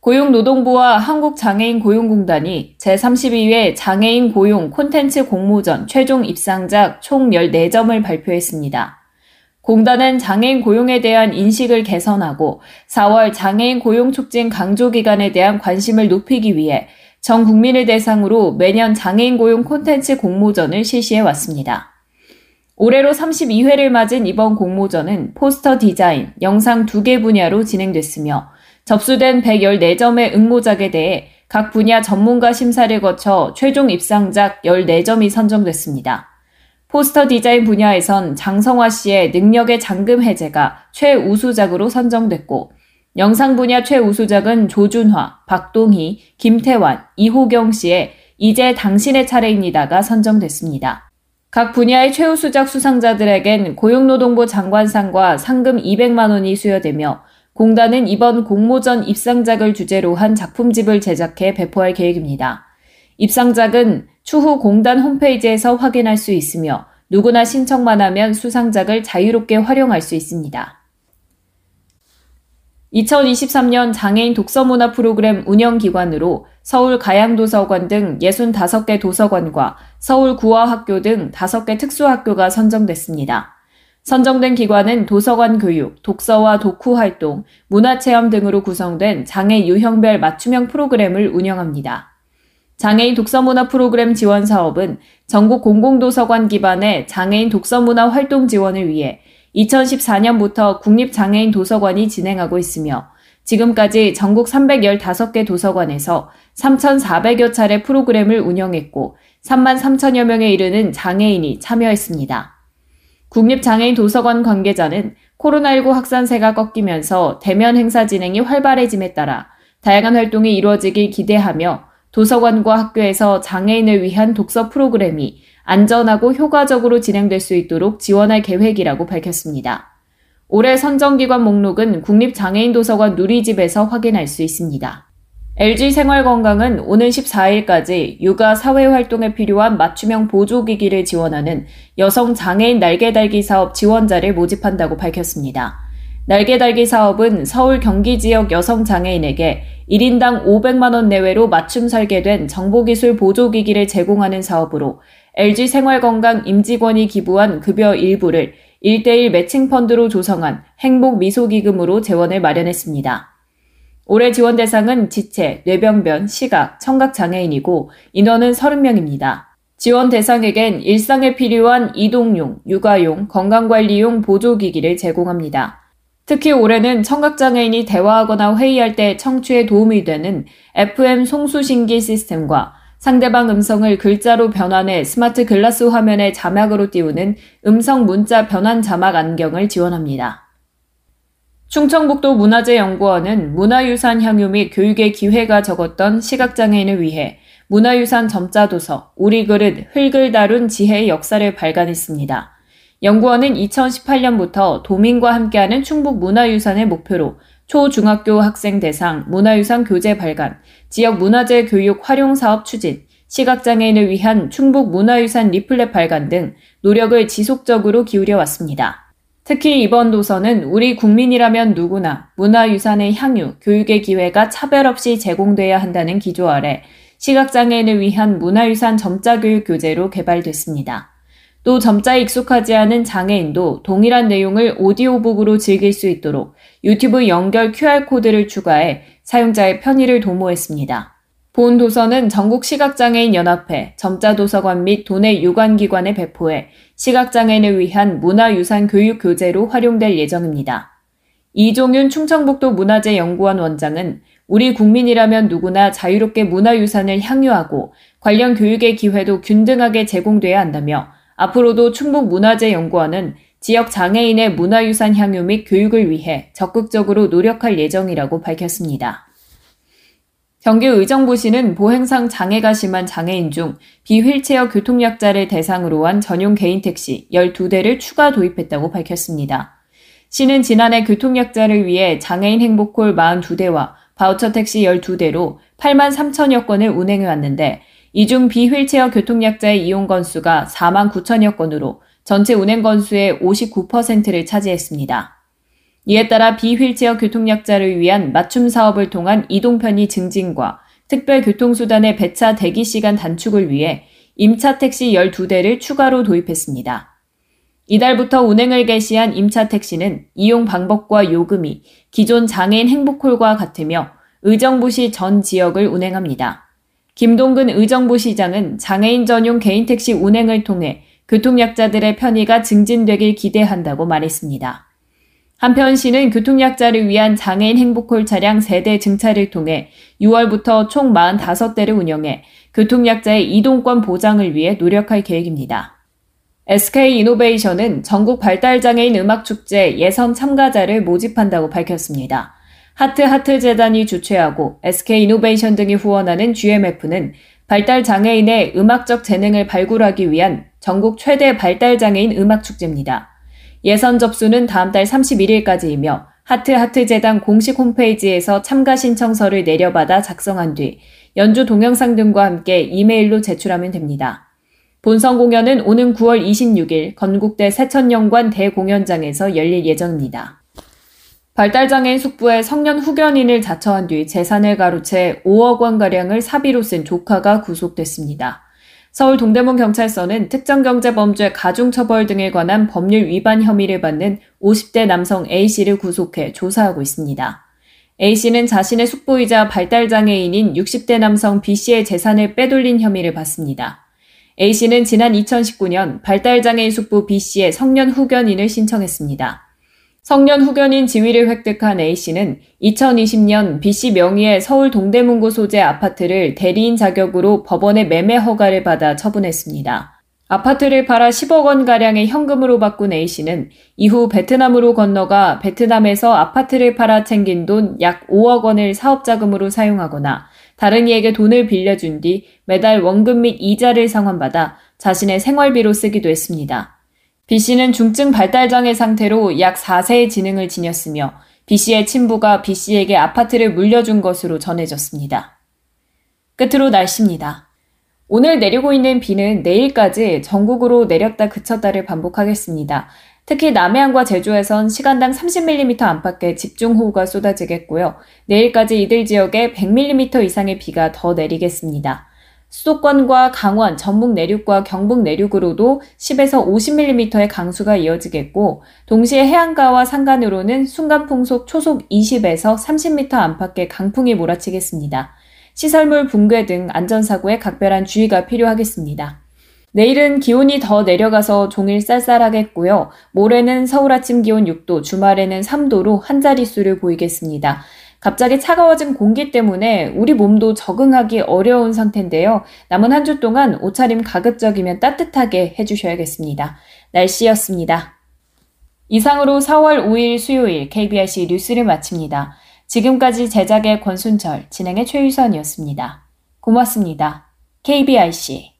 고용노동부와 한국장애인 고용공단이 제32회 장애인 고용 콘텐츠 공모전 최종 입상작 총 14점을 발표했습니다. 공단은 장애인 고용에 대한 인식을 개선하고 4월 장애인 고용 촉진 강조 기간에 대한 관심을 높이기 위해 전 국민을 대상으로 매년 장애인 고용 콘텐츠 공모전을 실시해 왔습니다. 올해로 32회를 맞은 이번 공모전은 포스터 디자인, 영상 2개 분야로 진행됐으며 접수된 114점의 응모작에 대해 각 분야 전문가 심사를 거쳐 최종 입상작 14점이 선정됐습니다. 포스터 디자인 분야에선 장성화 씨의 능력의 잠금 해제가 최우수작으로 선정됐고, 영상 분야 최우수작은 조준화, 박동희, 김태환, 이호경 씨의 이제 당신의 차례입니다가 선정됐습니다. 각 분야의 최우수작 수상자들에겐 고용노동부 장관상과 상금 200만 원이 수여되며 공단은 이번 공모전 입상작을 주제로 한 작품집을 제작해 배포할 계획입니다. 입상작은 추후 공단 홈페이지에서 확인할 수 있으며 누구나 신청만 하면 수상작을 자유롭게 활용할 수 있습니다. 2023년 장애인 독서문화 프로그램 운영기관으로 서울 가양도서관 등 65개 도서관과 서울 구화학교 등 5개 특수학교가 선정됐습니다. 선정된 기관은 도서관 교육, 독서와 독후 활동, 문화체험 등으로 구성된 장애 유형별 맞춤형 프로그램을 운영합니다. 장애인 독서문화 프로그램 지원 사업은 전국 공공도서관 기반의 장애인 독서문화 활동 지원을 위해 2014년부터 국립장애인 도서관이 진행하고 있으며 지금까지 전국 315개 도서관에서 3,400여 차례 프로그램을 운영했고 3만 3천여 명에 이르는 장애인이 참여했습니다. 국립장애인 도서관 관계자는 코로나19 확산세가 꺾이면서 대면 행사 진행이 활발해짐에 따라 다양한 활동이 이루어지길 기대하며 도서관과 학교에서 장애인을 위한 독서 프로그램이 안전하고 효과적으로 진행될 수 있도록 지원할 계획이라고 밝혔습니다. 올해 선정기관 목록은 국립장애인도서관 누리집에서 확인할 수 있습니다. LG 생활건강은 오는 14일까지 육아 사회 활동에 필요한 맞춤형 보조기기를 지원하는 여성 장애인 날개달기 사업 지원자를 모집한다고 밝혔습니다. 날개달기 사업은 서울 경기 지역 여성 장애인에게 1인당 500만원 내외로 맞춤 설계된 정보기술 보조기기를 제공하는 사업으로 LG 생활건강 임직원이 기부한 급여 일부를 1대1 매칭 펀드로 조성한 행복 미소기금으로 재원을 마련했습니다. 올해 지원 대상은 지체, 뇌병변, 시각, 청각 장애인이고 인원은 30명입니다. 지원 대상에겐 일상에 필요한 이동용, 육아용, 건강관리용 보조기기를 제공합니다. 특히 올해는 청각장애인이 대화하거나 회의할 때 청취에 도움이 되는 FM 송수신기 시스템과 상대방 음성을 글자로 변환해 스마트 글라스 화면에 자막으로 띄우는 음성 문자 변환 자막 안경을 지원합니다. 충청북도 문화재연구원은 문화유산 향유 및 교육의 기회가 적었던 시각장애인을 위해 문화유산 점자도서 우리 그릇 흙을 다룬 지혜의 역사를 발간했습니다. 연구원은 2018년부터 도민과 함께하는 충북 문화유산의 목표로 초중학교 학생 대상 문화유산 교재 발간, 지역 문화재 교육 활용 사업 추진, 시각장애인을 위한 충북 문화유산 리플렛 발간 등 노력을 지속적으로 기울여 왔습니다. 특히 이번 도서는 우리 국민이라면 누구나 문화유산의 향유, 교육의 기회가 차별 없이 제공돼야 한다는 기조 아래 시각장애인을 위한 문화유산 점자교육 교재로 개발됐습니다. 또 점자에 익숙하지 않은 장애인도 동일한 내용을 오디오북으로 즐길 수 있도록 유튜브 연결 QR코드를 추가해 사용자의 편의를 도모했습니다. 본 도서는 전국 시각장애인 연합회, 점자도서관 및 도내 유관기관에 배포해 시각장애인을 위한 문화유산 교육 교재로 활용될 예정입니다. 이종윤 충청북도 문화재연구원 원장은 우리 국민이라면 누구나 자유롭게 문화유산을 향유하고 관련 교육의 기회도 균등하게 제공돼야 한다며 앞으로도 충북문화재연구원은 지역 장애인의 문화유산 향유 및 교육을 위해 적극적으로 노력할 예정이라고 밝혔습니다. 경기 의정부시는 보행상 장애가 심한 장애인 중 비휠체어 교통약자를 대상으로 한 전용 개인 택시 12대를 추가 도입했다고 밝혔습니다. 시는 지난해 교통약자를 위해 장애인 행복콜 42대와 바우처 택시 12대로 8만 3천여 건을 운행해 왔는데 이 중 비휠체어 교통약자의 이용 건수가 4만 9천여 건으로 전체 운행 건수의 59%를 차지했습니다. 이에 따라 비휠체어 교통약자를 위한 맞춤 사업을 통한 이동 편의 증진과 특별 교통수단의 배차 대기 시간 단축을 위해 임차 택시 12대를 추가로 도입했습니다. 이달부터 운행을 개시한 임차 택시는 이용 방법과 요금이 기존 장애인 행복홀과 같으며 의정부시 전 지역을 운행합니다. 김동근 의정부 시장은 장애인 전용 개인 택시 운행을 통해 교통약자들의 편의가 증진되길 기대한다고 말했습니다. 한편 시는 교통약자를 위한 장애인 행복홀 차량 세대 증차를 통해 6월부터 총 45대를 운영해 교통약자의 이동권 보장을 위해 노력할 계획입니다. SK이노베이션은 전국 발달장애인 음악축제 예선 참가자를 모집한다고 밝혔습니다. 하트하트 재단이 주최하고 SK이노베이션 등이 후원하는 GMF는 발달장애인의 음악적 재능을 발굴하기 위한 전국 최대 발달장애인 음악축제입니다. 예선 접수는 다음 달 31일까지이며 하트하트 재단 공식 홈페이지에서 참가 신청서를 내려받아 작성한 뒤 연주 동영상 등과 함께 이메일로 제출하면 됩니다. 본선 공연은 오는 9월 26일 건국대 세천영관 대공연장에서 열릴 예정입니다. 발달장애인 숙부의 성년 후견인을 자처한 뒤 재산을 가로채 5억 원가량을 사비로 쓴 조카가 구속됐습니다. 서울 동대문 경찰서는 특정 경제 범죄 가중 처벌 등에 관한 법률 위반 혐의를 받는 50대 남성 A씨를 구속해 조사하고 있습니다. A씨는 자신의 숙부이자 발달 장애인인 60대 남성 B씨의 재산을 빼돌린 혐의를 받습니다. A씨는 지난 2019년 발달 장애인 숙부 B씨의 성년 후견인을 신청했습니다. 성년 후견인 지위를 획득한 A씨는 2020년 B씨 명의의 서울 동대문구 소재 아파트를 대리인 자격으로 법원의 매매 허가를 받아 처분했습니다. 아파트를 팔아 10억 원가량의 현금으로 바꾼 A씨는 이후 베트남으로 건너가 베트남에서 아파트를 팔아 챙긴 돈 약 5억 원을 사업자금으로 사용하거나 다른 이에게 돈을 빌려준 뒤 매달 원금 및 이자를 상환받아 자신의 생활비로 쓰기도 했습니다. B 씨는 중증 발달장애 상태로 약 4세의 지능을 지녔으며 B 씨의 친부가 B 씨에게 아파트를 물려준 것으로 전해졌습니다. 끝으로 날씨입니다. 오늘 내리고 있는 비는 내일까지 전국으로 내렸다 그쳤다를 반복하겠습니다. 특히 남해안과 제주에선 시간당 30mm 안팎의 집중호우가 쏟아지겠고요. 내일까지 이들 지역에 100mm 이상의 비가 더 내리겠습니다. 수도권과 강원, 전북 내륙과 경북 내륙으로도 10에서 50mm의 강수가 이어지겠고, 동시에 해안가와 산간으로는 순간풍속 초속 20에서 30m 안팎의 강풍이 몰아치겠습니다. 시설물 붕괴 등 안전사고에 각별한 주의가 필요하겠습니다. 내일은 기온이 더 내려가서 종일 쌀쌀하겠고요. 모레는 서울 아침 기온 6도, 주말에는 3도로 한 자릿수를 보이겠습니다. 갑자기 차가워진 공기 때문에 우리 몸도 적응하기 어려운 상태인데요. 남은 한 주 동안 옷차림 가급적이면 따뜻하게 해주셔야겠습니다. 날씨였습니다. 이상으로 4월 5일 수요일 KBRC 뉴스를 마칩니다. 지금까지 제작의 권순철, 진행의 최유선이었습니다. 고맙습니다. KBRC